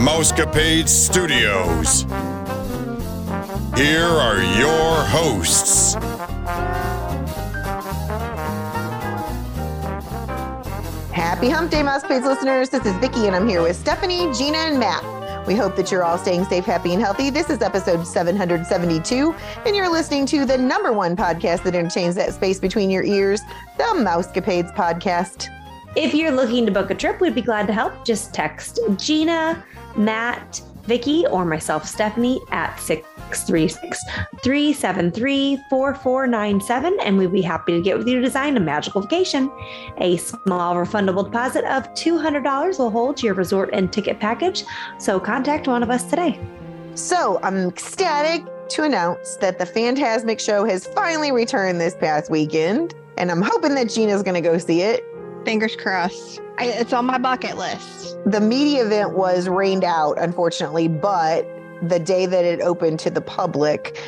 Mousecapade Studios, here are your hosts. Happy Hump Day, Mousecapades listeners. This is Vicki, and I'm here with Stephanie, Gina, and Matt. We hope that you're all staying safe, happy, and healthy. This is episode 772, and you're listening to the number one podcast that entertains that space between your ears, the Mousecapades podcast. If you're looking to book a trip, we'd be glad to help. Just text Gina, Matt, Vicki, or myself, Stephanie, at 636 373 4497, and we'd be happy to get with you to design a magical vacation. A small refundable deposit of $200 will hold your resort and ticket package, so contact one of us today. So I'm ecstatic to announce that the Fantasmic show has finally returned this past weekend, and I'm hoping that Gina's going to go see it. Fingers crossed. I, it's on my bucket list. The media event was rained out, unfortunately, but the day that it opened to the public,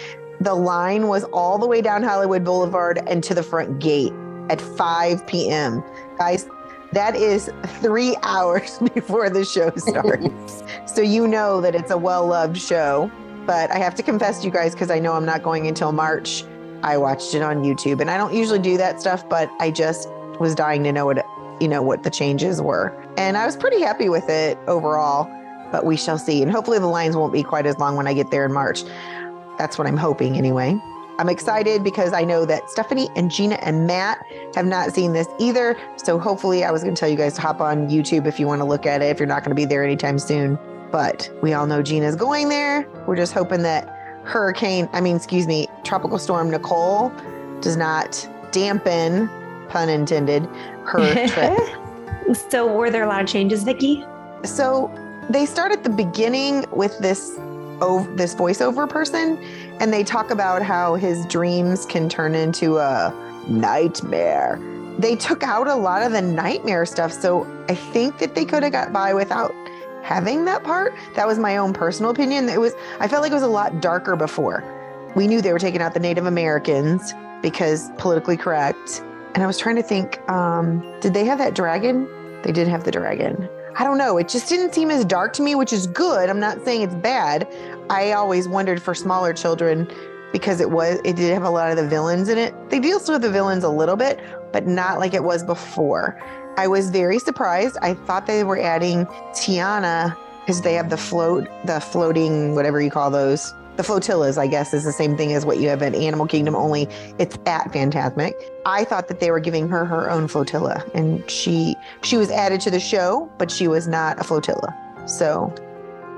the line was all the way down Hollywood Boulevard and to the front gate at 5 p.m. Guys, that is three hours before the show starts. so you know that it's a well loved show. But I have to confess to you guys, because I know I'm not going until March. I watched it on YouTube, and I don't usually do that stuff, but I just was dying to know what you know what the changes were, and I was pretty happy with it overall. But we shall see, and hopefully the lines won't be quite as long when I get there in March. That's what I'm hoping, anyway. I'm excited because I know that Stephanie and Gina and Matt have not seen this either. So hopefully, I was going to tell you guys to hop on YouTube if you want to look at it, if you're not going to be there anytime soon. But we all know Gina's going there. We're just hoping that hurricane, I mean, excuse me, tropical storm Nicole does not dampen, pun intended, her trip. so, were there a lot of changes, Vicki? So, they start at the beginning with this oh, this voiceover person and they talk about how his dreams can turn into a nightmare. They took out a lot of the nightmare stuff, so I think that they could have got by without having that part. That was my own personal opinion. It was I felt like it was a lot darker before. We knew they were taking out the Native Americans because politically correct. And I was trying to think, um, did they have that dragon? They did have the dragon. I don't know. It just didn't seem as dark to me, which is good. I'm not saying it's bad. I always wondered for smaller children because it was it did have a lot of the villains in it. They deal with the villains a little bit, but not like it was before. I was very surprised. I thought they were adding Tiana because they have the float, the floating, whatever you call those, the flotillas, I guess, is the same thing as what you have at Animal Kingdom, only it's at Fantasmic. I thought that they were giving her her own flotilla, and she she was added to the show, but she was not a flotilla. So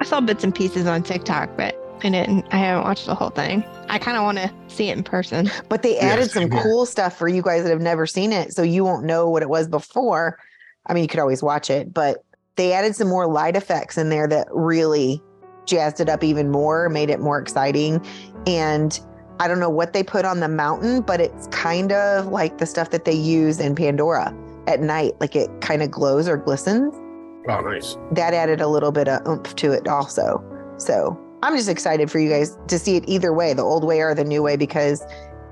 I saw bits and pieces on TikTok, but I didn't. I haven't watched the whole thing. I kind of want to see it in person. But they added Yes, some yeah. cool stuff for you guys that have never seen it, so you won't know what it was before. I mean, you could always watch it, but they added some more light effects in there that really jazzed it up even more, made it more exciting. And I don't know what they put on the mountain, but it's kind of like the stuff that they use in Pandora at night. Like it kind of glows or glistens. Oh, nice. That added a little bit of oomph to it also. So I'm just excited for you guys to see it either way, the old way or the new way, because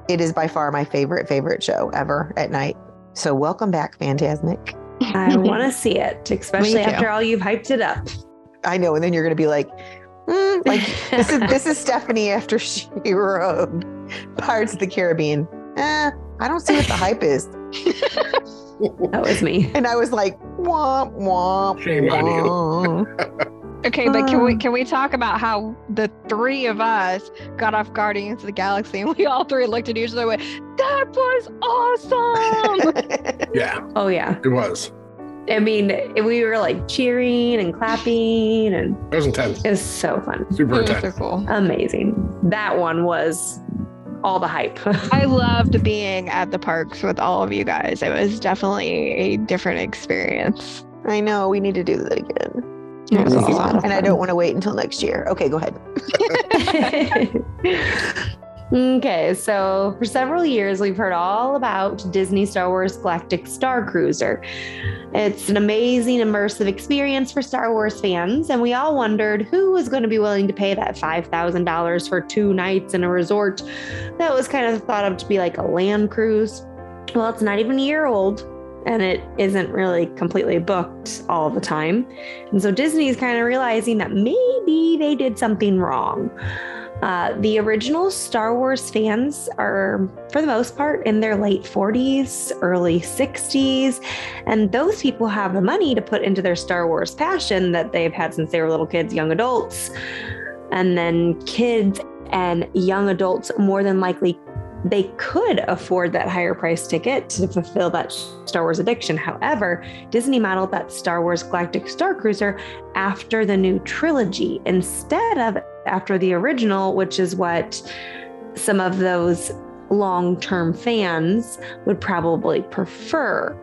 it is by far my favorite, favorite show ever at night. So welcome back, Fantasmic. I want to see it, especially after all you've hyped it up. I know, and then you're gonna be like, mm, like this is this is Stephanie after she rode Pirates of the Caribbean. Eh, I don't see what the hype is. That was me. And I was like, womp womp. Shame on you. Okay, but can we Um. can we talk about how the three of us got off Guardians of the Galaxy and we all three looked at each other and went, "That was awesome!" Yeah, Oh, yeah. it was. I mean, we were like cheering and clapping, and It was intense. it was so fun. Super It was so intense. cool. Amazing. That one was all the hype. I loved being at the parks with all of you guys. It was definitely a different experience. I know we need to do that again. It was This is a lot awesome. And I don't want to wait until next year. Okay, go ahead. okay, so for several years, we've heard all about Disney Star Wars Galactic Star Cruiser. It's an amazing, immersive experience for Star Wars fans, and we all wondered who was going to be willing to pay that $5,000 for two nights in a resort that was kind of thought of to be like a land cruise. Well, it's not even a year old. and it isn't really completely booked all the time. And so Disney's kind of realizing that maybe they did something wrong. Uh, the original Star Wars fans are, for the most part, in their late 40s, early 60s. And those people have the money to put into their Star Wars passion that they've had since they were little kids, young adults. And then kids and young adults more than likely they could afford that higher price ticket to fulfill that Star Wars addiction. However, Disney modeled that Star Wars Galactic Star Cruiser after the new trilogy instead of after the original, which is what some of those long term fans would probably prefer.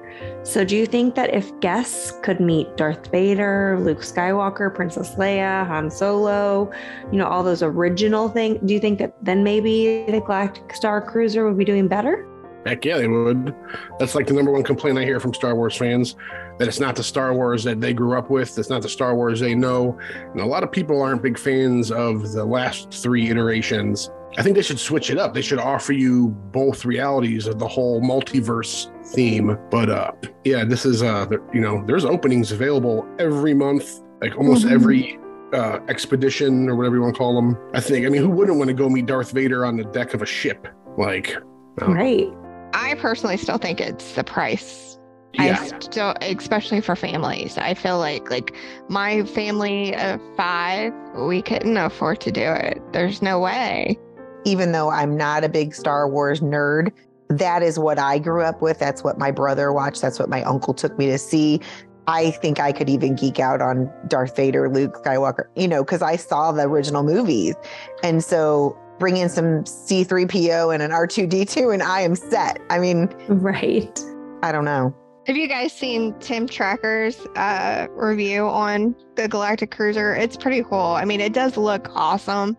So, do you think that if guests could meet Darth Vader, Luke Skywalker, Princess Leia, Han Solo, you know, all those original things, do you think that then maybe the Galactic Star Cruiser would be doing better? Heck yeah, they would. That's like the number one complaint I hear from Star Wars fans that it's not the Star Wars that they grew up with. It's not the Star Wars they know. And a lot of people aren't big fans of the last three iterations. I think they should switch it up. They should offer you both realities of the whole multiverse theme. But uh yeah, this is uh you know, there's openings available every month, like almost mm-hmm. every uh, expedition or whatever you want to call them. I think. I mean, who wouldn't want to go meet Darth Vader on the deck of a ship? Like, right. I personally still think it's the price. Yeah. I still, especially for families, I feel like like my family of five, we couldn't afford to do it. There's no way. Even though I'm not a big Star Wars nerd, that is what I grew up with. That's what my brother watched. That's what my uncle took me to see. I think I could even geek out on Darth Vader, Luke Skywalker, you know, because I saw the original movies. And so bring in some C3PO and an R2D2 and I am set. I mean, right. I don't know. Have you guys seen Tim Tracker's uh, review on the Galactic Cruiser? It's pretty cool. I mean, it does look awesome.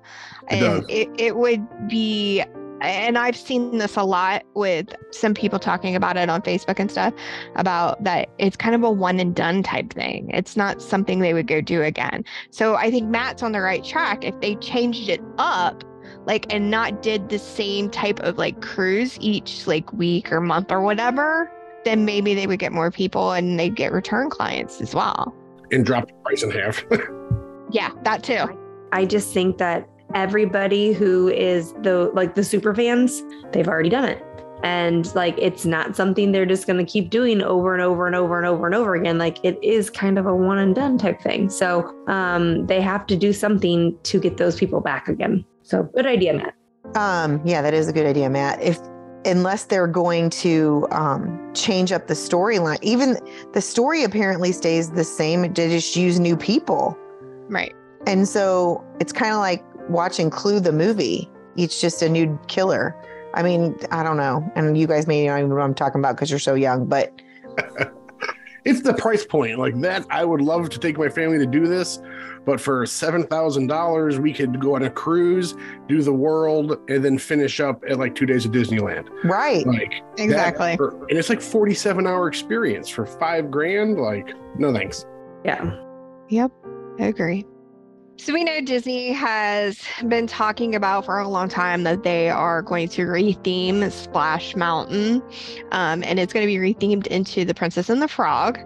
It and. It, it would be and I've seen this a lot with some people talking about it on Facebook and stuff about that it's kind of a one and done type thing. It's not something they would go do again. So I think Matt's on the right track. If they changed it up, like, and not did the same type of like cruise each like week or month or whatever, then maybe they would get more people and they'd get return clients as well. And drop the price in half. yeah, that too. I just think that everybody who is the like the super fans, they've already done it. And like it's not something they're just going to keep doing over and over and over and over and over again. Like it is kind of a one and done type thing. So um, they have to do something to get those people back again. So good idea, Matt. Um, yeah, that is a good idea, Matt. If unless they're going to um, change up the storyline, even the story apparently stays the same. They just use new people, right? And so it's kind of like watching Clue the movie. It's just a new killer. I mean, I don't know. And you guys may not even know what I'm talking about because you're so young, but it's the price point. Like that, I would love to take my family to do this, but for seven thousand dollars, we could go on a cruise, do the world, and then finish up at like two days of Disneyland. Right. Like exactly. That, and it's like forty-seven hour experience for five grand. Like, no thanks. Yeah. Yep. I agree. So we know Disney has been talking about for a long time that they are going to retheme Splash Mountain, um, and it's going to be rethemed into The Princess and the Frog.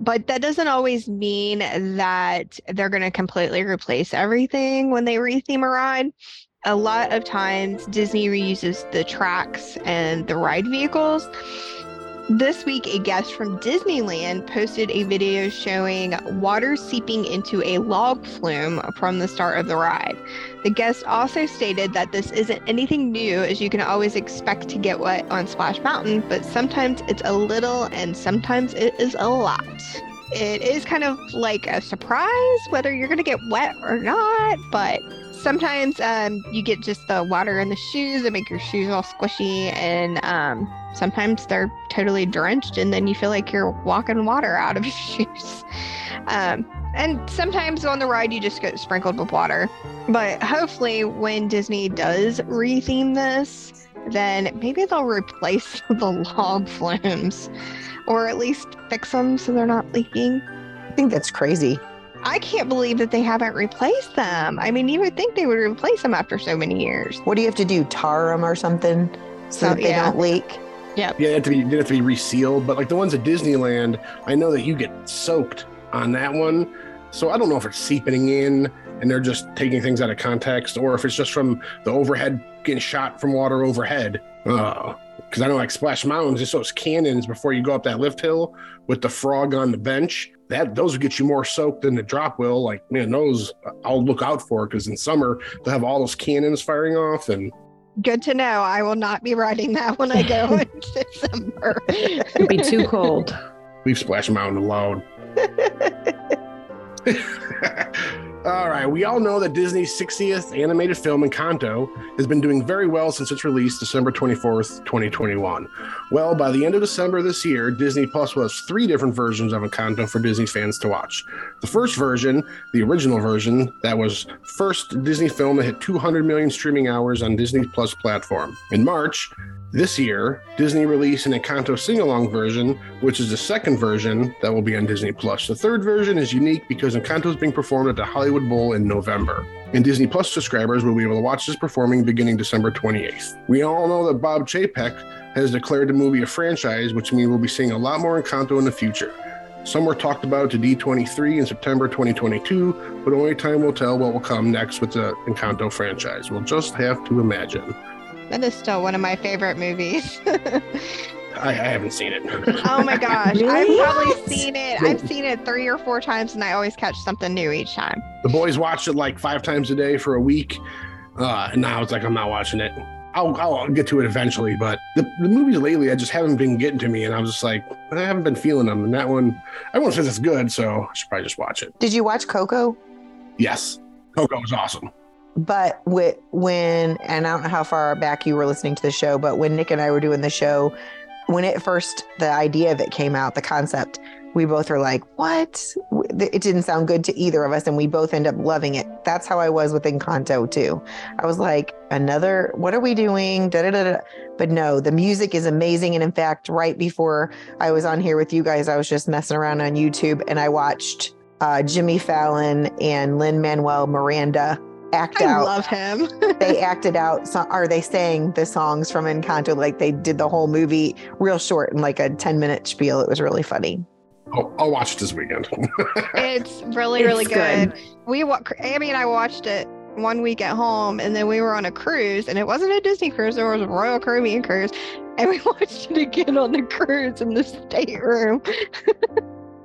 But that doesn't always mean that they're going to completely replace everything when they retheme a ride. A lot of times, Disney reuses the tracks and the ride vehicles. This week, a guest from Disneyland posted a video showing water seeping into a log flume from the start of the ride. The guest also stated that this isn't anything new, as you can always expect to get wet on Splash Mountain, but sometimes it's a little and sometimes it is a lot. It is kind of like a surprise whether you're going to get wet or not, but sometimes um, you get just the water in the shoes and make your shoes all squishy and um, sometimes they're totally drenched and then you feel like you're walking water out of your shoes um, and sometimes on the ride you just get sprinkled with water but hopefully when disney does retheme this then maybe they'll replace the log flumes or at least fix them so they're not leaking i think that's crazy I can't believe that they haven't replaced them. I mean, you would think they would replace them after so many years. What do you have to do? Tar them or something so, so that they yeah. don't leak? Yeah, they have to be they have to be resealed. But like the ones at Disneyland, I know that you get soaked on that one. So I don't know if it's seeping in and they're just taking things out of context, or if it's just from the overhead getting shot from water overhead. Because uh, I know like Splash Mountains, just those cannons before you go up that lift hill with the frog on the bench. That those get you more soaked than the drop will. Like man, those I'll look out for because in summer they'll have all those cannons firing off and Good to know. I will not be riding that when I go in December. It'd be too cold. Leave Splash Mountain alone. All right, we all know that Disney's 60th animated film Encanto has been doing very well since its release December 24th, 2021. Well, by the end of December this year, Disney Plus will have three different versions of Encanto for Disney fans to watch. The first version, the original version, that was first Disney film that hit 200 million streaming hours on Disney Plus platform. In March, this year, Disney released an Encanto sing along version, which is the second version that will be on Disney Plus. The third version is unique because Encanto is being performed at the Hollywood Bowl in November. And Disney Plus subscribers will be able to watch this performing beginning December 28th. We all know that Bob Chapek has declared the movie a franchise, which means we'll be seeing a lot more Encanto in the future. Some were talked about to D23 in September 2022, but only time will tell what will come next with the Encanto franchise. We'll just have to imagine. That is still one of my favorite movies. I, I, haven't seen it. oh my gosh. Really? I've probably seen it. I've seen it three or four times and I always catch something new each time. The boys watched it like five times a day for a week. Uh, and now it's like, I'm not watching it. I'll, I'll get to it eventually, but the, the movies lately, I just haven't been getting to me. And I was just like, I haven't been feeling them. And that one, everyone says it's good. So I should probably just watch it. Did you watch Coco? Yes. Coco was awesome but with, when and i don't know how far back you were listening to the show but when nick and i were doing the show when it first the idea of it came out the concept we both were like what? It didn't sound good to either of us and we both end up loving it. That's how i was with encanto too. I was like another what are we doing? Da, da, da, but no the music is amazing and in fact right before i was on here with you guys i was just messing around on youtube and i watched uh, jimmy fallon and lin manuel miranda act I out. love him. they acted out, so, or they sang the songs from Encanto. Like they did the whole movie real short in like a 10 minute spiel. It was really funny. I'll, I'll watch it this weekend. it's really, It's really good. good. We, wa- Amy and I watched it one week at home and then we were on a cruise and it wasn't a Disney cruise, it was a Royal Caribbean cruise. And we watched it again on the cruise in the stateroom.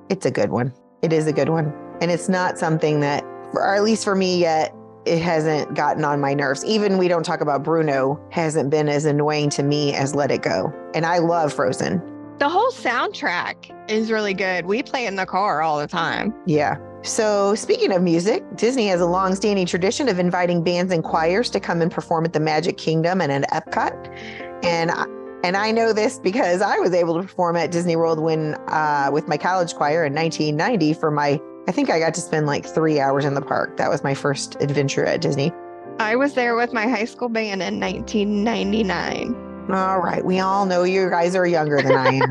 It's a good one. It is a good one. And it's not something that, or at least for me yet, it hasn't gotten on my nerves. Even we don't talk about Bruno hasn't been as annoying to me as Let It Go. And I love Frozen. The whole soundtrack is really good. We play it in the car all the time. Yeah. So, speaking of music, Disney has a long-standing tradition of inviting bands and choirs to come and perform at the Magic Kingdom and at Epcot. And I- and I know this because I was able to perform at Disney World when uh, with my college choir in 1990 for my. I think I got to spend like three hours in the park. That was my first adventure at Disney. I was there with my high school band in 1999. All right, we all know you guys are younger than I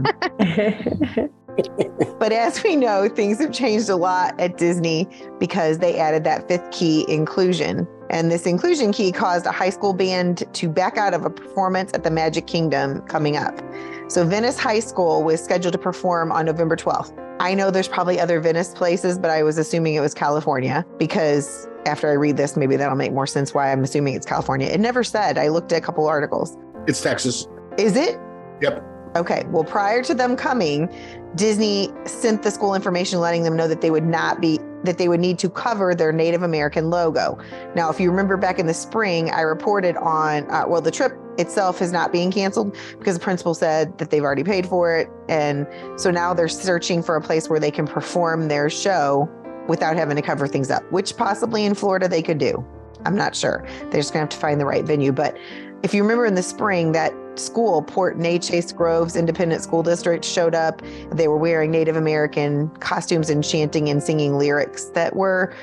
am. But as we know, things have changed a lot at Disney because they added that fifth key inclusion. And this inclusion key caused a high school band to back out of a performance at the Magic Kingdom coming up. So Venice High School was scheduled to perform on November 12th. I know there's probably other Venice places, but I was assuming it was California because after I read this, maybe that'll make more sense why I'm assuming it's California. It never said. I looked at a couple articles. it's Texas. Is it? Yep. Okay. Well, prior to them coming, Disney sent the school information letting them know that they would not be that they would need to cover their Native American logo. Now, if you remember back in the spring, I reported on uh, well, the trip itself is not being canceled because the principal said that they've already paid for it, and so now they're searching for a place where they can perform their show without having to cover things up, which possibly in Florida they could do. I'm not sure. They're just gonna have to find the right venue, but if you remember in the spring, that school, Port Neches-Groves Independent School District, showed up. They were wearing Native American costumes and chanting and singing lyrics that were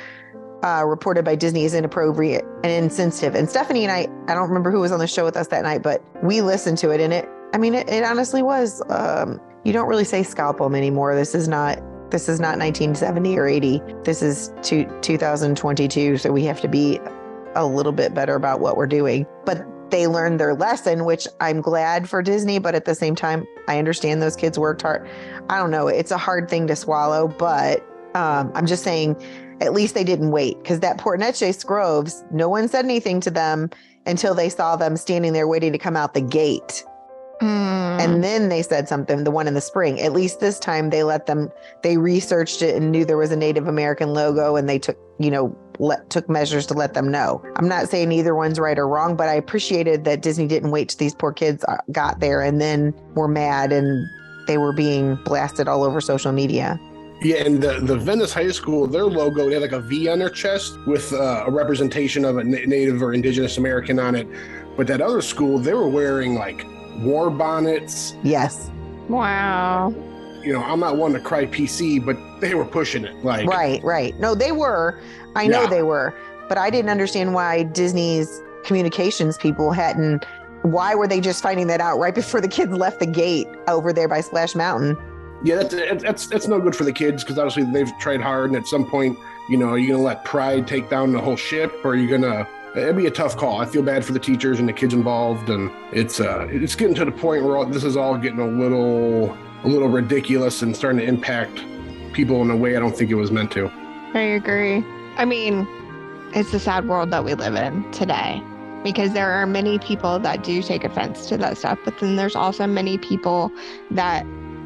uh, reported by Disney as inappropriate and insensitive. And Stephanie and I, I don't remember who was on the show with us that night, but we listened to it and it, I mean, it, it honestly was, um, you don't really say scalp 'em anymore. This is not, this is not 1970 or 80. This is two, 2022. So we have to be a little bit better about what we're doing. But they learned their lesson, which I'm glad for Disney, but at the same time, I understand those kids worked hard. I don't know. It's a hard thing to swallow, but um, I'm just saying, at least they didn't wait because that Port Neches-Groves, no one said anything to them until they saw them standing there waiting to come out the gate. Mm. And then they said something, the one in the spring. At least this time they let them, they researched it and knew there was a Native American logo and they took, you know, let, took measures to let them know. I'm not saying either one's right or wrong, but I appreciated that Disney didn't wait till these poor kids uh, got there and then were mad and they were being blasted all over social media. Yeah, and the, the Venice High School, their logo, they had like a V on their chest with uh, a representation of a Native or Indigenous American on it. But that other school, they were wearing like war bonnets. Yes. wow. You know, I'm not one to cry PC, but they were pushing it. Like, Right, right. No, they were. I know Yeah. they were. But I didn't understand why Disney's communications people hadn't. Why were they just finding that out right before the kids left the gate over there by Splash Mountain? yeah, that's that's that's no good for the kids because obviously they've tried hard, and at some point, you know, are you gonna let pride take down the whole ship, or are you gonna? It'd be a tough call. I feel bad for the teachers and the kids involved, and it's uh, it's getting to the point where all, this is all getting a little a little ridiculous and starting to impact people in a way I don't think it was meant to. I agree. I mean, it's the sad world that we live in today because there are many people that do take offense to that stuff, but then there's also many people that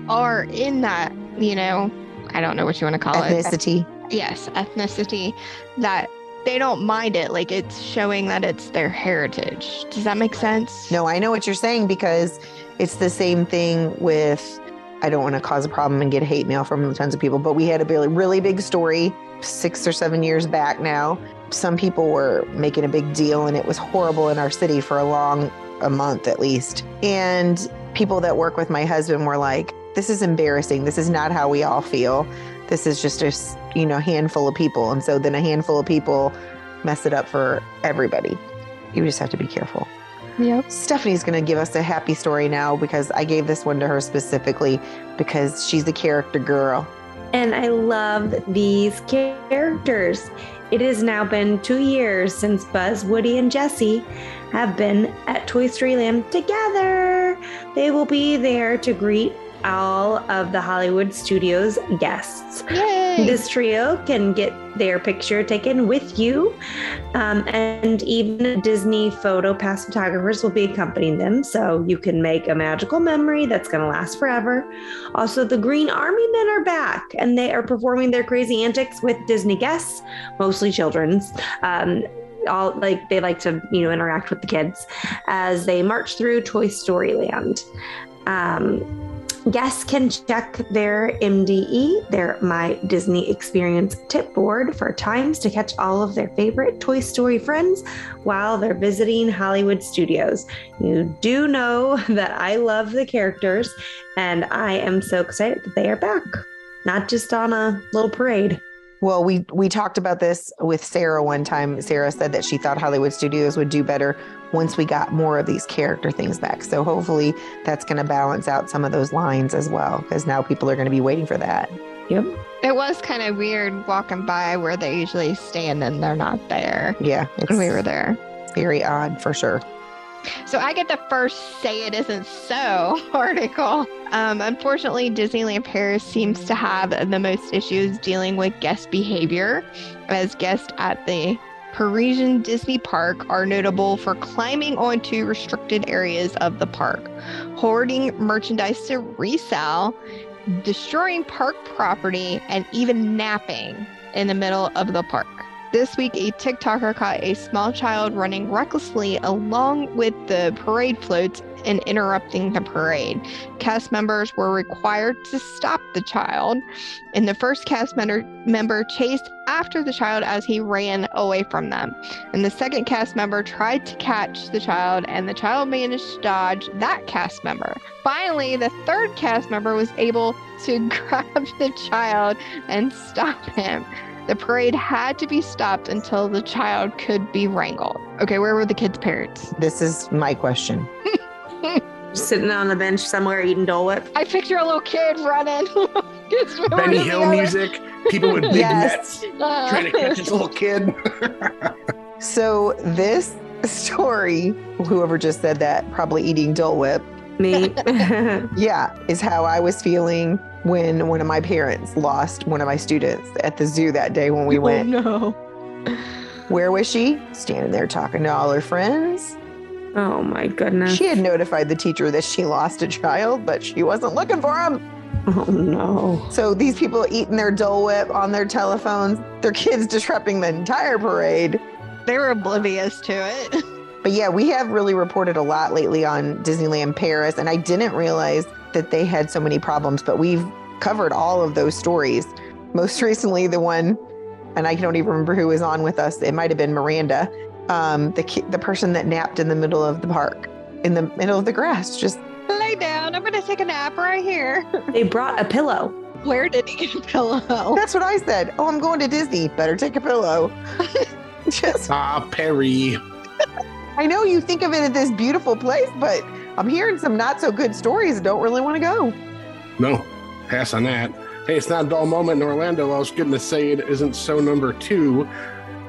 are in that, you know, I don't know what you want to call it. Ethnicity. Yes, ethnicity that they don't mind it. Like it's showing that it's their heritage. Does that make sense? No, I know what you're saying because it's the same thing with. I don't want to cause a problem and get hate mail from tons of people, but we had a really, really big story six or seven years back now. Some people were making a big deal, and it was horrible in our city for a long, a month at least. And people that work with my husband were like, "This is embarrassing. This is not how we all feel. This is just a you know handful of people." And so then a handful of people mess it up for everybody. You just have to be careful. Yep. Stephanie's going to give us a happy story now because I gave this one to her specifically because she's a character girl. And I love these characters. It has now been two years since Buzz, Woody, and Jesse have been at Toy Story Land together. They will be there to greet all of the Hollywood Studios guests. Yay. This trio can get their picture taken with you, um, and even Disney photo pass photographers will be accompanying them, so you can make a magical memory that's going to last forever. Also, the Green Army Men are back, and they are performing their crazy antics with Disney guests, mostly children's. Um, all like they like to you know interact with the kids as they march through Toy Story Land. Um, Guests can check their MDE, their My Disney Experience tip board, for times to catch all of their favorite Toy Story friends while they're visiting Hollywood studios. You do know that I love the characters, and I am so excited that they are back, not just on a little parade. Well, we we talked about this with Sarah one time. Sarah said that she thought Hollywood Studios would do better once we got more of these character things back. So hopefully that's going to balance out some of those lines as well because now people are going to be waiting for that. Yep. It was kind of weird walking by where they usually stand and they're not there. Yeah, it's when we were there. very odd for sure. So I get the first say it isn't so article. Um, unfortunately, Disneyland Paris seems to have the most issues dealing with guest behavior, as guests at the Parisian Disney Park are notable for climbing onto restricted areas of the park, hoarding merchandise to resell, destroying park property, and even napping in the middle of the park. This week, a TikToker caught a small child running recklessly along with the parade floats and interrupting the parade. Cast members were required to stop the child, and the first cast member, chased after the child as he ran away from them. And the second cast member tried to catch the child, and the child managed to dodge that cast member. Finally, the third cast member was able to grab the child and stop him. The parade had to be stopped until the child could be wrangled. Okay, where were the kids' parents? This is my question. Sitting on the bench somewhere eating Dole Whip. I picture a little kid running. Benny Hill music, people with big Yes. nets Uh, trying to catch this little kid. So this story, whoever just said that, probably eating Dole Whip, Me. yeah, is how I was feeling when one of my parents lost one of my students at the zoo that day when we oh, went. Oh, no. Where was she? Standing there talking to all her friends. oh my goodness. She had notified the teacher that she lost a child, but she wasn't looking for him. Oh no. So these people eating their Dole Whip on their telephones, their kids disrupting the entire parade. They were oblivious to it. But yeah, we have really reported a lot lately on Disneyland Paris, and I didn't realize that they had so many problems, but we've covered all of those stories. Most recently, the one, and I don't even remember who was on with us. It might have been Miranda, um, the ki- the person that napped in the middle of the park, in the middle of the grass. Just Lay down. I'm going to take a nap right here. They brought a pillow. Where did he get a pillow? that's what I said. Oh, I'm going to Disney. Better take a pillow. just Ah, Perry. I know you think of it as this beautiful place, but I'm hearing some not so good stories. Don't really want to go. No, pass on that. Hey, it's not a dull moment in Orlando. I was going to say it isn't so number two.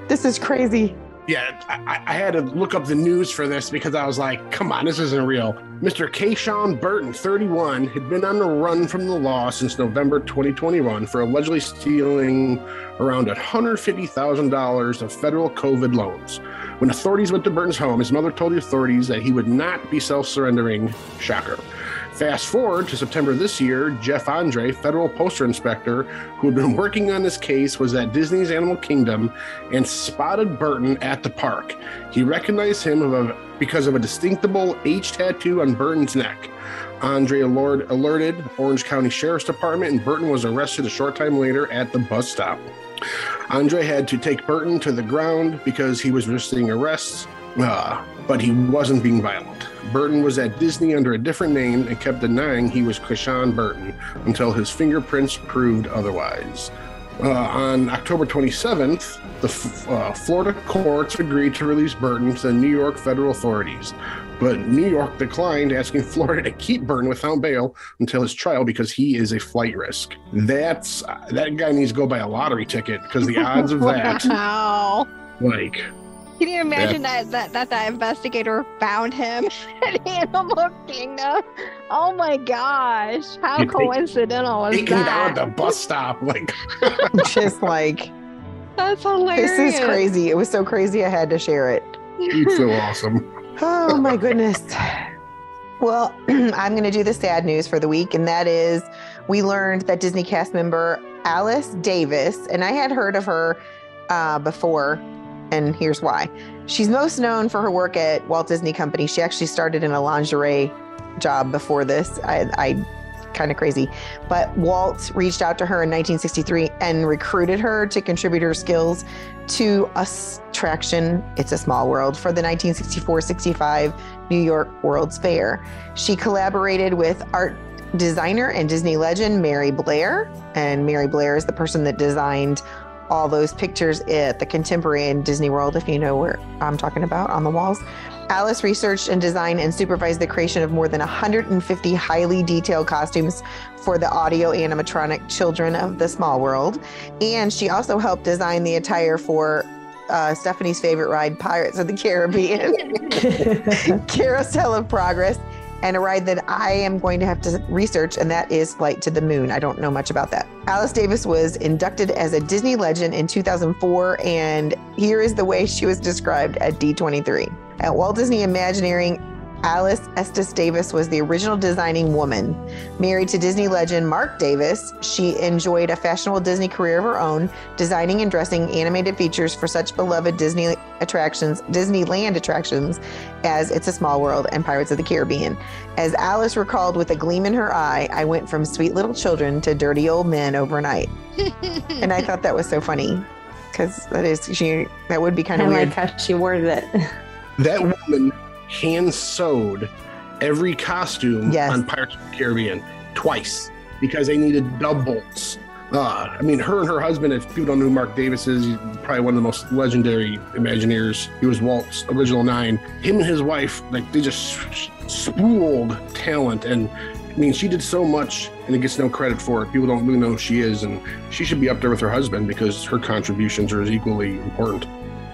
This is crazy. Yeah, I, I had to look up the news for this because I was like, come on, this isn't real. Mr. Kayshawn Burton, 31, had been on the run from the law since November 2021 for allegedly stealing around $150,000 of federal COVID loans. When authorities went to Burton's home, his mother told the authorities that he would not be self surrendering. Shocker. Fast forward to September this year, Jeff Andre, federal postal inspector who had been working on this case, was at Disney's Animal Kingdom and spotted Burton at the park. He recognized him because of a distinctable H tattoo on Burton's neck. Andre alert, alerted Orange County Sheriff's Department, and Burton was arrested a short time later at the bus stop. Andre had to take Burton to the ground because he was resisting arrests, uh, but he wasn't being violent. Burton was at Disney under a different name and kept denying he was Krishan Burton until his fingerprints proved otherwise. Uh, on October 27th, the F- uh, Florida courts agreed to release Burton to the New York federal authorities. But New York declined, asking Florida to keep Burton without bail until his trial because he is a flight risk. That's that guy needs to go buy a lottery ticket because the odds of that, Wow. like, Can you imagine that, that that that investigator found him at Animal Kingdom? Oh my gosh! How You take- coincidental is taking down at that? the bus stop, like, Just like, That's hilarious. this is crazy. It was so crazy, I had to share it. it's so awesome. Oh my goodness. Well, I'm going to do the sad news for the week, and that is we learned that Disney cast member Alice Davis, and I had heard of her uh, before, and here's why. She's most known for her work at Walt Disney Company. She actually started in a lingerie job before this. I, I kind of crazy. But Walt reached out to her in 1963 and recruited her to contribute her skills to attraction, It's a Small World, for the 1964 65 New York World's Fair. She collaborated with art designer and Disney legend Mary Blair. And Mary Blair is the person that designed all those pictures at the Contemporary in Disney World, if you know where I'm talking about on the walls. Alice researched and designed and supervised the creation of more than 150 highly detailed costumes for the audio animatronic children of the small world. And she also helped design the attire for uh, Stephanie's favorite ride, Pirates of the Caribbean, Carousel of Progress, and a ride that I am going to have to research, and that is Flight to the Moon. I don't know much about that. Alice Davis was inducted as a Disney legend in 2004, and here is the way she was described at D23. At Walt Disney Imagineering, Alice Estes Davis was the original designing woman. Married to Disney legend Marc Davis, she enjoyed a fashionable Disney career of her own, designing and dressing animated features for such beloved Disney attractions, Disneyland attractions as It's a Small World and Pirates of the Caribbean. As Alice recalled with a gleam in her eye, I went from sweet little children to dirty old men overnight. And I thought that was so funny because that is she that would be kind of weird. like how she worded it. That woman hand sewed every costume Yes. on Pirates of the Caribbean twice because they needed doubles. Uh, I mean, her and her husband, if people don't know who Marc Davis is, he's probably one of the most legendary Imagineers. He was Walt's original nine. Him and his wife, like, they just spooled talent. And I mean, she did so much and it gets no credit for it. People don't really know who she is. And she should be up there with her husband because her contributions are as equally important.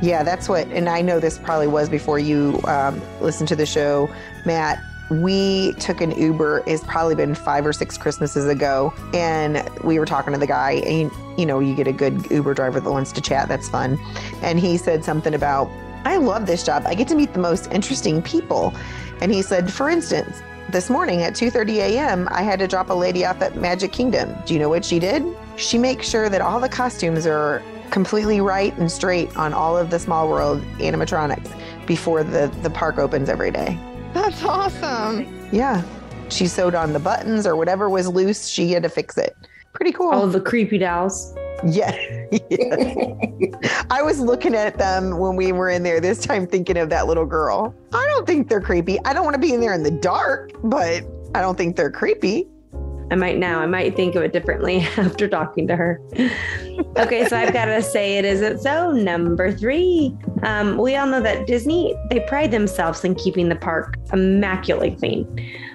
Yeah, that's what, and I know this probably was before you um, listened to the show, Matt. We took an Uber. It's probably been five or six Christmases ago, and we were talking to the guy. And you know, you get a good Uber driver that wants to chat. That's fun. And he said something about, "I love this job. I get to meet the most interesting people." And he said, for instance, this morning at 2:30 a.m., I had to drop a lady off at Magic Kingdom. Do you know what she did? She makes sure that all the costumes are completely right and straight on all of the Small World animatronics before the the park opens every day. That's awesome. Yeah. She sewed on the buttons or whatever was loose, she had to fix it. Pretty cool. All the creepy dolls. Yeah. yeah. I was looking at them when we were in there this time thinking of that little girl. I don't think they're creepy. I don't want to be in there in the dark, but I don't think they're creepy. I might now. I might think of it differently after talking to her. okay, so I've got to say it isn't so. Number three, um, we all know that Disney they pride themselves in keeping the park immaculately clean.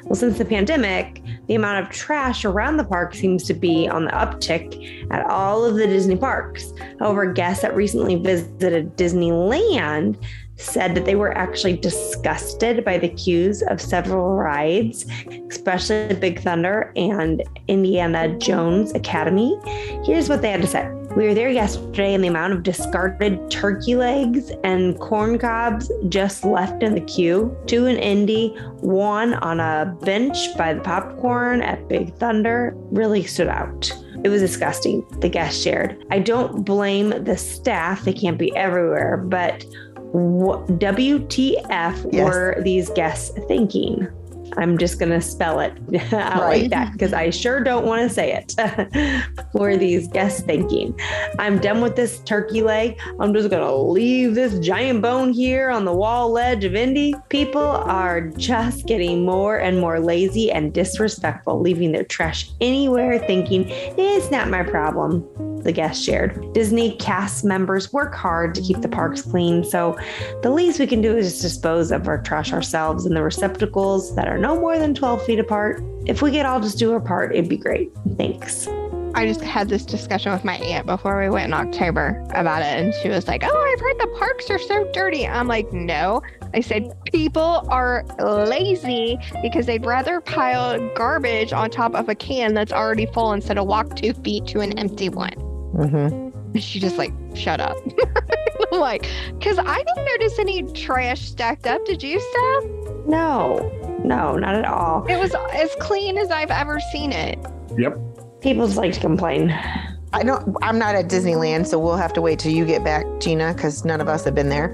Well, since the pandemic, the amount of trash around the park seems to be on the uptick at all of the Disney parks. However, guests that recently visited Disneyland said that they were actually disgusted by the queues of several rides, especially Big Thunder and Indiana Jones Academy. Here's what they had to say. We were there yesterday, and the amount of discarded turkey legs and corn cobs just left in the queue. Two in Indy, one on a bench by the popcorn at Big Thunder really stood out. It was disgusting, the guest shared. I don't blame the staff, they can't be everywhere, but WTF yes. were these guests thinking? I'm just going to spell it out right. like that because I sure don't want to say it. For these guests thinking, I'm done with this turkey leg. I'm just going to leave this giant bone here on the wall ledge of Indy. People are just getting more and more lazy and disrespectful, leaving their trash anywhere, thinking it's not my problem the guest shared. Disney cast members work hard to keep the parks clean, so the least we can do is dispose of our trash ourselves in the receptacles that are no more than 12 feet apart. If we could all just do our part, it'd be great. Thanks. I just had this discussion with my aunt before we went in October about it, and she was like, Oh, I've heard the parks are so dirty. I'm like, No. I said, People are lazy because they'd rather pile garbage on top of a can that's already full instead of walk two feet to an empty one. Mm-hmm. She just like, shut up. I'm like, because I didn't notice any trash stacked up. Did you, Steph? No, no, not at all. It was as clean as I've ever seen it. Yep. People just like to complain. I don't. I'm not at Disneyland, so we'll have to wait till you get back, Gina, because none of us have been there,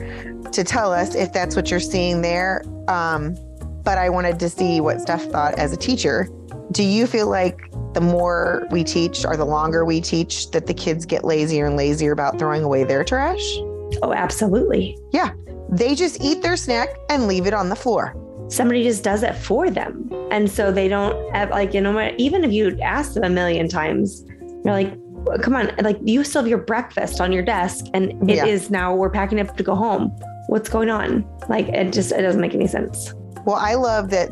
to tell us if that's what you're seeing there. Um, but I wanted to see what Steph thought as a teacher. Do you feel like the more we teach or the longer we teach that the kids get lazier and lazier about throwing away their trash? Oh, absolutely. Yeah. They just eat their snack and leave it on the floor. Somebody just does it for them. And so they don't have, like, you know, what, even if you ask them a million times, you're like, come on, like, you still have your breakfast on your desk and it yeah. is now we're packing up to go home. What's going on? Like, it just, it doesn't make any sense. Well, I love that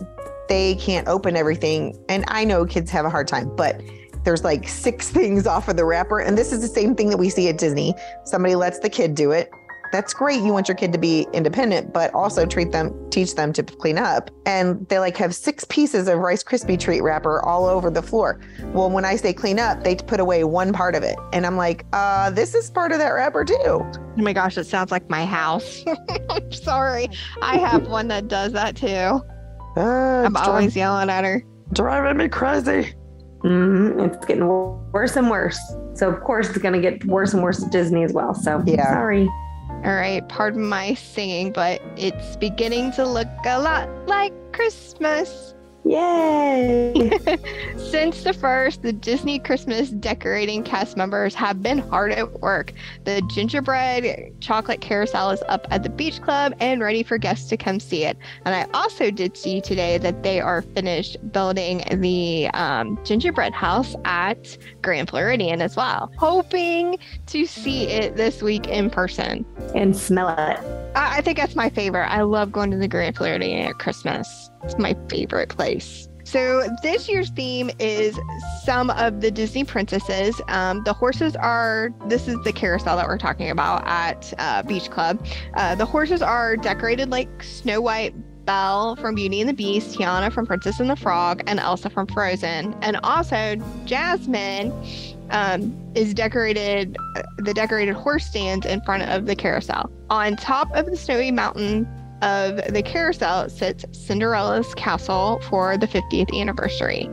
they can't open everything. And I know kids have a hard time, but there's like six things off of the wrapper. And this is the same thing that we see at Disney. Somebody lets the kid do it. That's great. You want your kid to be independent, but also treat them, teach them to clean up. And they like have six pieces of Rice Krispie treat wrapper all over the floor. Well, when I say clean up, they put away one part of it. And I'm like, uh, this is part of that wrapper too. Oh my gosh, it sounds like my house. I'm sorry. I have one that does that too. Uh, I'm always yelling at her. Driving me crazy. Mm-hmm. It's getting worse and worse. So of course it's going to get worse and worse at Disney as well. So yeah, sorry. All right, pardon my singing, but it's beginning to look a lot like Christmas. Yay! Since the first, the Disney Christmas decorating cast members have been hard at work. The gingerbread chocolate carousel is up at the beach club and ready for guests to come see it. And I also did see today that they are finished building the um, gingerbread house at Grand Floridian as well. Hoping to see it this week in person and smell it. I, I think that's my favorite. I love going to the Grand Floridian at Christmas. It's my favorite place. So this year's theme is some of the Disney princesses. Um, the horses are. This is the carousel that we're talking about at uh, Beach Club. Uh, the horses are decorated like Snow White, Belle from Beauty and the Beast, Tiana from Princess and the Frog, and Elsa from Frozen. And also Jasmine um, is decorated. The decorated horse stands in front of the carousel. On top of the snowy mountain of the carousel sits Cinderella's castle for the 50th anniversary.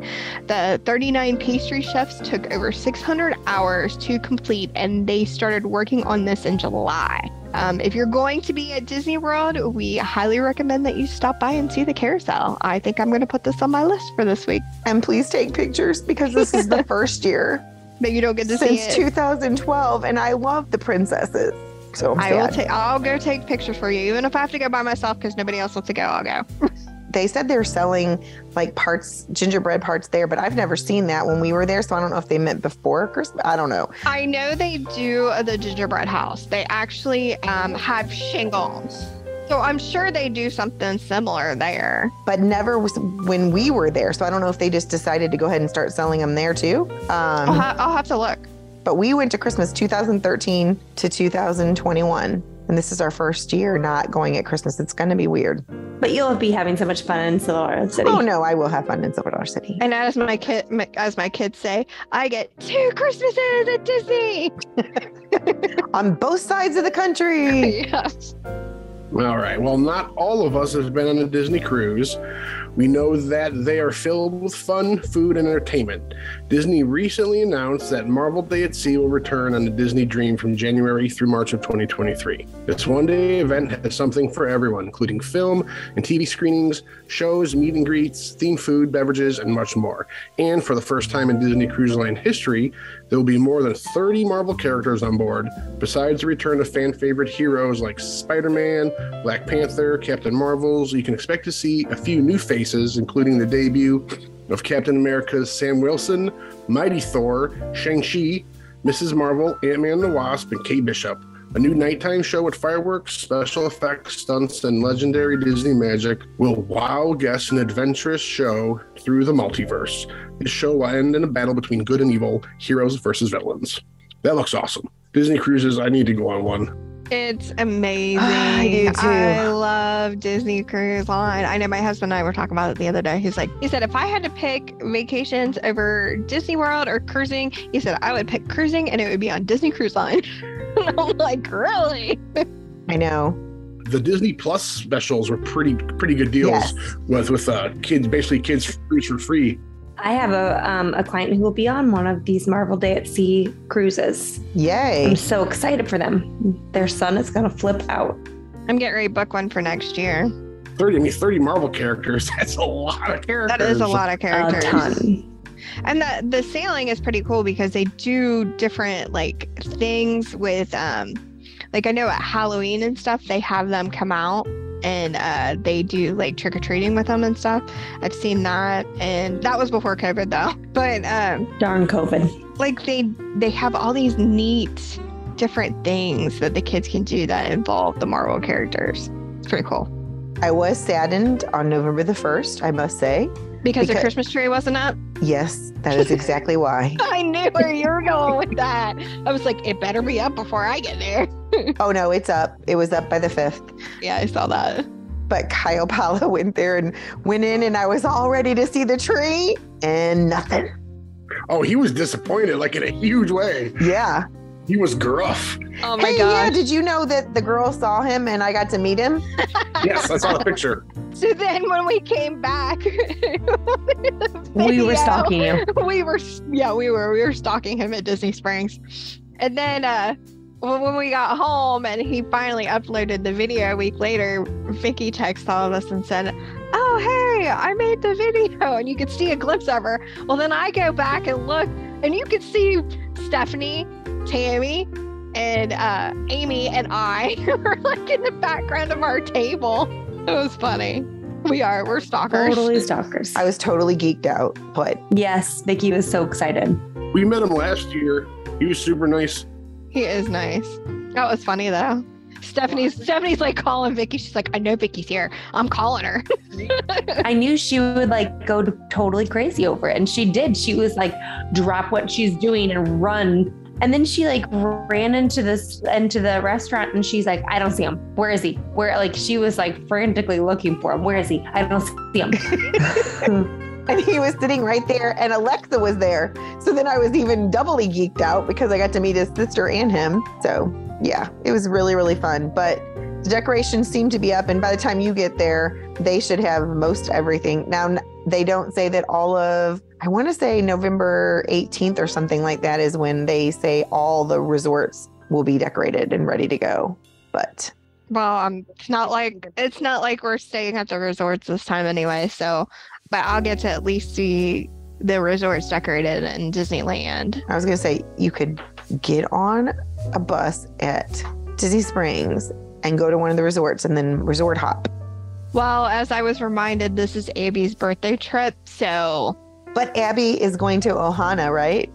The 39 pastry chefs took over 600 hours to complete, and they started working on this in July. Um, if you're going to be at Disney World, we highly recommend that you stop by and see the carousel. I think I'm going to put this on my list for this week. And please take pictures because this is the first year But you don't get to see since it. 2012, and I love the princesses. So I'm I will take. I'll go take pictures for you, even if I have to go by myself because nobody else wants to go. I'll go. they said they're selling like parts, gingerbread parts there, but I've never seen that when we were there. So I don't know if they meant before Christmas. I don't know. I know they do the gingerbread house. They actually um, have shingles, so I'm sure they do something similar there. But never was when we were there. So I don't know if they just decided to go ahead and start selling them there too. I'll, Um, ha- I'll have to look. But we went to Christmas 2013 to 2021. And this is our first year not going at Christmas. It's going to be weird. But you'll be having so much fun in Silver City. Oh no, I will have fun in Silver Dollar City. And as my kid, my- as my kids say, I get two Christmases at Disney. On both sides of the country. yes. All right. Well, not all of us have been on a Disney cruise. We know that they are filled with fun, food, and entertainment. Disney recently announced that Marvel Day at Sea will return on the Disney Dream from January through March of 2023. This one day event has something for everyone, including film and TV screenings, shows, meet and greets, themed food, beverages, and much more. And for the first time in Disney Cruise Line history, there will be more than 30 Marvel characters on board, besides the return of fan favorite heroes like Spider Man, Black Panther, Captain Marvels. You can expect to see a few new faces, including the debut of Captain America's Sam Wilson, Mighty Thor, Shang-Chi, Mrs. Marvel, Ant-Man and the Wasp, and Kate Bishop. A new nighttime show with fireworks, special effects, stunts, and legendary Disney magic will wow guests an adventurous show through the multiverse. This show will end in a battle between good and evil, heroes versus villains. That looks awesome. Disney Cruises, I need to go on one. It's amazing. I do too. I love Disney Cruise Line. I know my husband and I were talking about it the other day. He's like, he said, if I had to pick vacations over Disney World or cruising, he said, I would pick cruising and it would be on Disney Cruise Line. and I'm like, really? I know. The Disney Plus specials were pretty pretty good deals Yes. with with uh, kids, basically kids cruise for free. I have a um, a client who will be on one of these Marvel Day at Sea cruises. Yay. I'm so excited for them. Their son is going to flip out. I'm getting ready to book one for next year. 30, I mean, 30 Marvel characters. That's a lot of characters. That is a lot of characters. A ton. And the the sailing is pretty cool because they do different like things with um like I know at Halloween and stuff they have them come out and uh they do like trick or treating with them and stuff. I've seen that and that was before COVID though. But um Darn COVID. like they they have all these neat different things that the kids can do that involve the Marvel characters. It's pretty cool. I was saddened on November the 1st, I must say. Because, the Christmas tree wasn't up. Yes, that is exactly why. I knew where you were going with that. I was like, it better be up before I get there. Oh no, it's up. It was up by the 5th. Yeah, I saw that. But Kyle Pala went there and went in, and I was all ready to see the tree, and nothing. Oh, he was disappointed, like in a huge way. Yeah. He was gruff. Oh my hey, yeah, god. did you know that the girl saw him and I got to meet him? Yes, I saw the picture. So then when we came back, We were stalking you. We were, yeah, we were, we were stalking him at Disney Springs. And then uh, when when we got home and he finally uploaded the video a week later, Vicky texted all of us and said, Oh, hey, I made the video. And you could see a glimpse of her. Well, then I go back and look, and you could see Stephanie, Tammy, and uh, Amy and I were like in the background of our table. It was funny. We are, we're stalkers. Totally stalkers. I was totally geeked out, but yes, Vicky was so excited. We met him last year. He was super nice. He is nice. That was funny though. Stephanie's Stephanie's like calling Vicky. She's like, I know Vicky's here. I'm calling her. I knew she would like go totally crazy over it. And she did. She was like, drop what she's doing and run. And then she like ran into this into the restaurant and she's like, I don't see him. Where is he? Where like she was like frantically looking for him. Where is he? I don't see him. and he was sitting right there and alexa was there so then i was even doubly geeked out because i got to meet his sister and him so yeah it was really really fun but the decorations seem to be up and by the time you get there they should have most everything now they don't say that all of i want to say november 18th or something like that is when they say all the resorts will be decorated and ready to go but well um it's not like it's not like we're staying at the resorts this time anyway so but I'll get to at least see the resorts decorated in Disneyland. I was gonna say you could get on a bus at Disney Springs and go to one of the resorts and then resort hop. Well, as I was reminded, this is Abby's birthday trip, so. But Abby is going to Ohana, right?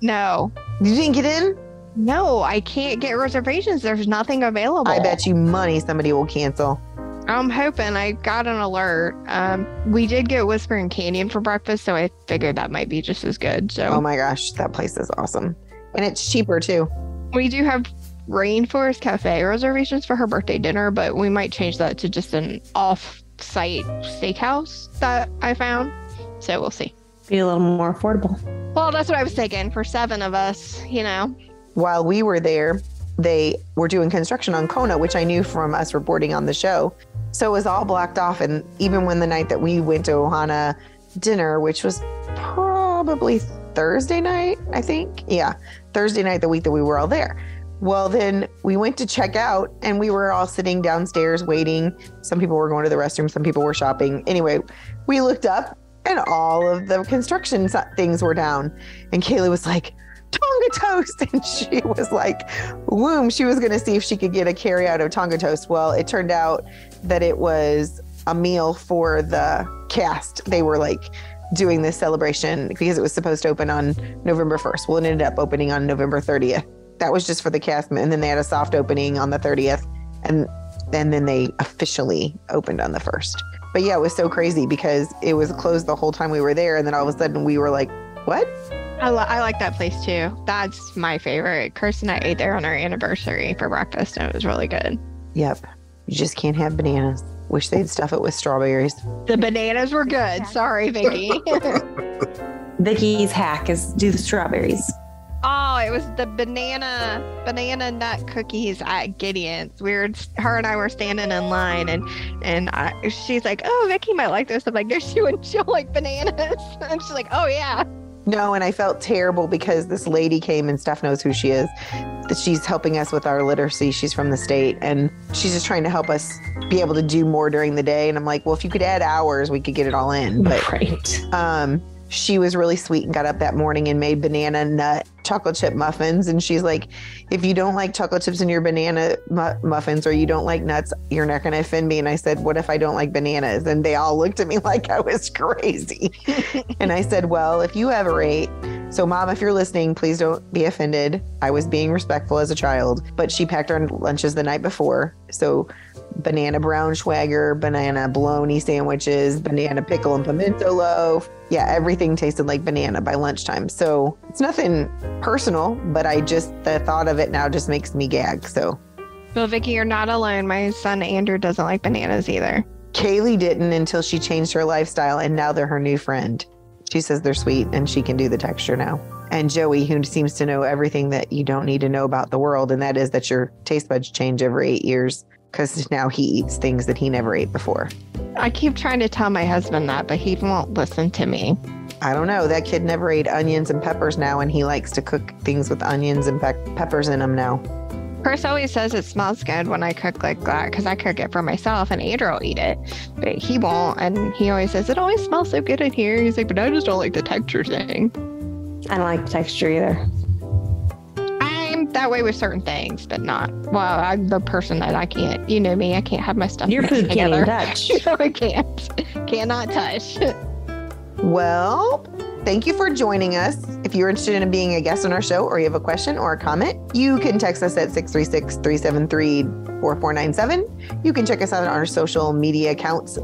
No. You didn't get in? No, I can't get reservations. There's nothing available. I bet you money somebody will cancel. I'm hoping I got an alert. Um, we did get Whispering Canyon for breakfast, so I figured that might be just as good. So, oh my gosh, that place is awesome, and it's cheaper too. We do have Rainforest Cafe reservations for her birthday dinner, but we might change that to just an off-site steakhouse that I found. So we'll see. Be a little more affordable. Well, that's what I was thinking for seven of us. You know. While we were there, they were doing construction on Kona, which I knew from us reporting on the show. So it was all blocked off. And even when the night that we went to Ohana dinner, which was probably Thursday night, I think. Yeah, Thursday night, the week that we were all there. Well, then we went to check out and we were all sitting downstairs waiting. Some people were going to the restroom, some people were shopping. Anyway, we looked up and all of the construction things were down. And Kaylee was like, Tonga toast. And she was like, womb, she was going to see if she could get a carry out of Tonga toast. Well, it turned out that it was a meal for the cast. They were like doing this celebration because it was supposed to open on November 1st. Well, it ended up opening on November 30th. That was just for the cast. And then they had a soft opening on the 30th. And, and then they officially opened on the 1st. But yeah, it was so crazy because it was closed the whole time we were there. And then all of a sudden we were like, what? I, li- I like that place too. That's my favorite. Kirsten and I ate there on our anniversary for breakfast, and it was really good. Yep. You just can't have bananas. Wish they'd stuff it with strawberries. The bananas were good. Sorry, Vicky. Vicky's hack is do the strawberries. Oh, it was the banana banana nut cookies at Gideon's. We were her and I were standing in line, and and I, she's like, "Oh, Vicky might like this." I'm like, "No, she would. She'll like bananas." And she's like, "Oh yeah." No, and I felt terrible because this lady came and Steph knows who she is. That she's helping us with our literacy. She's from the state and she's just trying to help us be able to do more during the day. And I'm like, well, if you could add hours, we could get it all in. But right. um, she was really sweet and got up that morning and made banana nut chocolate chip muffins. And she's like, if you don't like chocolate chips in your banana mu- muffins or you don't like nuts, you're not going to offend me. And I said, what if I don't like bananas? And they all looked at me like I was crazy. and I said, well, if you ever ate, so mom, if you're listening, please don't be offended. I was being respectful as a child, but she packed our lunches the night before. So banana braunschweiger, banana bologna sandwiches, banana pickle and pimento loaf. Yeah, everything tasted like banana by lunchtime. So it's nothing personal, but I just, the thought of it now just makes me gag. So. Well, Vicky, you're not alone. My son Andrew doesn't like bananas either. Kaylee didn't until she changed her lifestyle, and now they're her new friend. She says they're sweet and she can do the texture now. And Joey, who seems to know everything that you don't need to know about the world, and that is that your taste buds change every eight years because now he eats things that he never ate before. I keep trying to tell my husband that, but he won't listen to me. I don't know. That kid never ate onions and peppers now, and he likes to cook things with onions and pe- peppers in them now. Chris always says it smells good when I cook like that because I cook it for myself and Andrew will eat it, but he won't. And he always says it always smells so good in here. He's like, but I just don't like the texture thing. I don't like the texture either that way with certain things, but not. Well, I'm the person that I can't. You know me. I can't have my stuff. Your food can't even touch. I can't. Cannot touch. well, thank you for joining us. If you're interested in being a guest on our show, or you have a question or a comment, You can text us at 636 373 4497. You can check us out on our social media accounts, The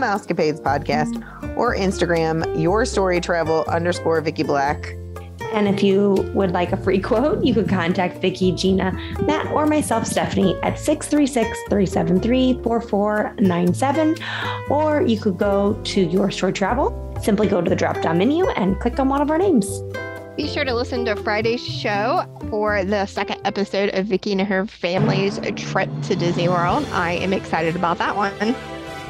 Mousecapades Podcast, or Instagram, Your Story Travel underscore Vicky Black. And if you would like a free quote, you can contact Vicki, Gina, Matt, or myself, Stephanie, at 636 373 4497. Or you could go to Your Story Travel, simply go to the drop down menu and click on one of our names. Be sure to listen to Friday's show for the second episode of Vicki and her family's trip to Disney World. I am excited about that one.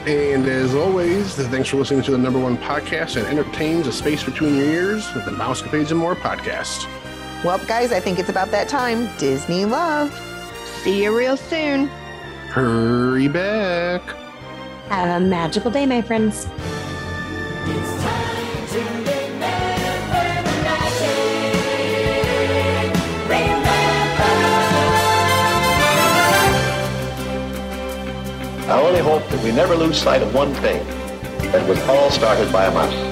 And as always, thanks for listening to the number one podcast that entertains a space between your ears, with the Mousecapades and More podcast. Well, guys, I think it's about that time. Disney love. See you real soon. Hurry back. Have a magical day, my friends. I only hope that we never lose sight of one thing that was all started by a mouse.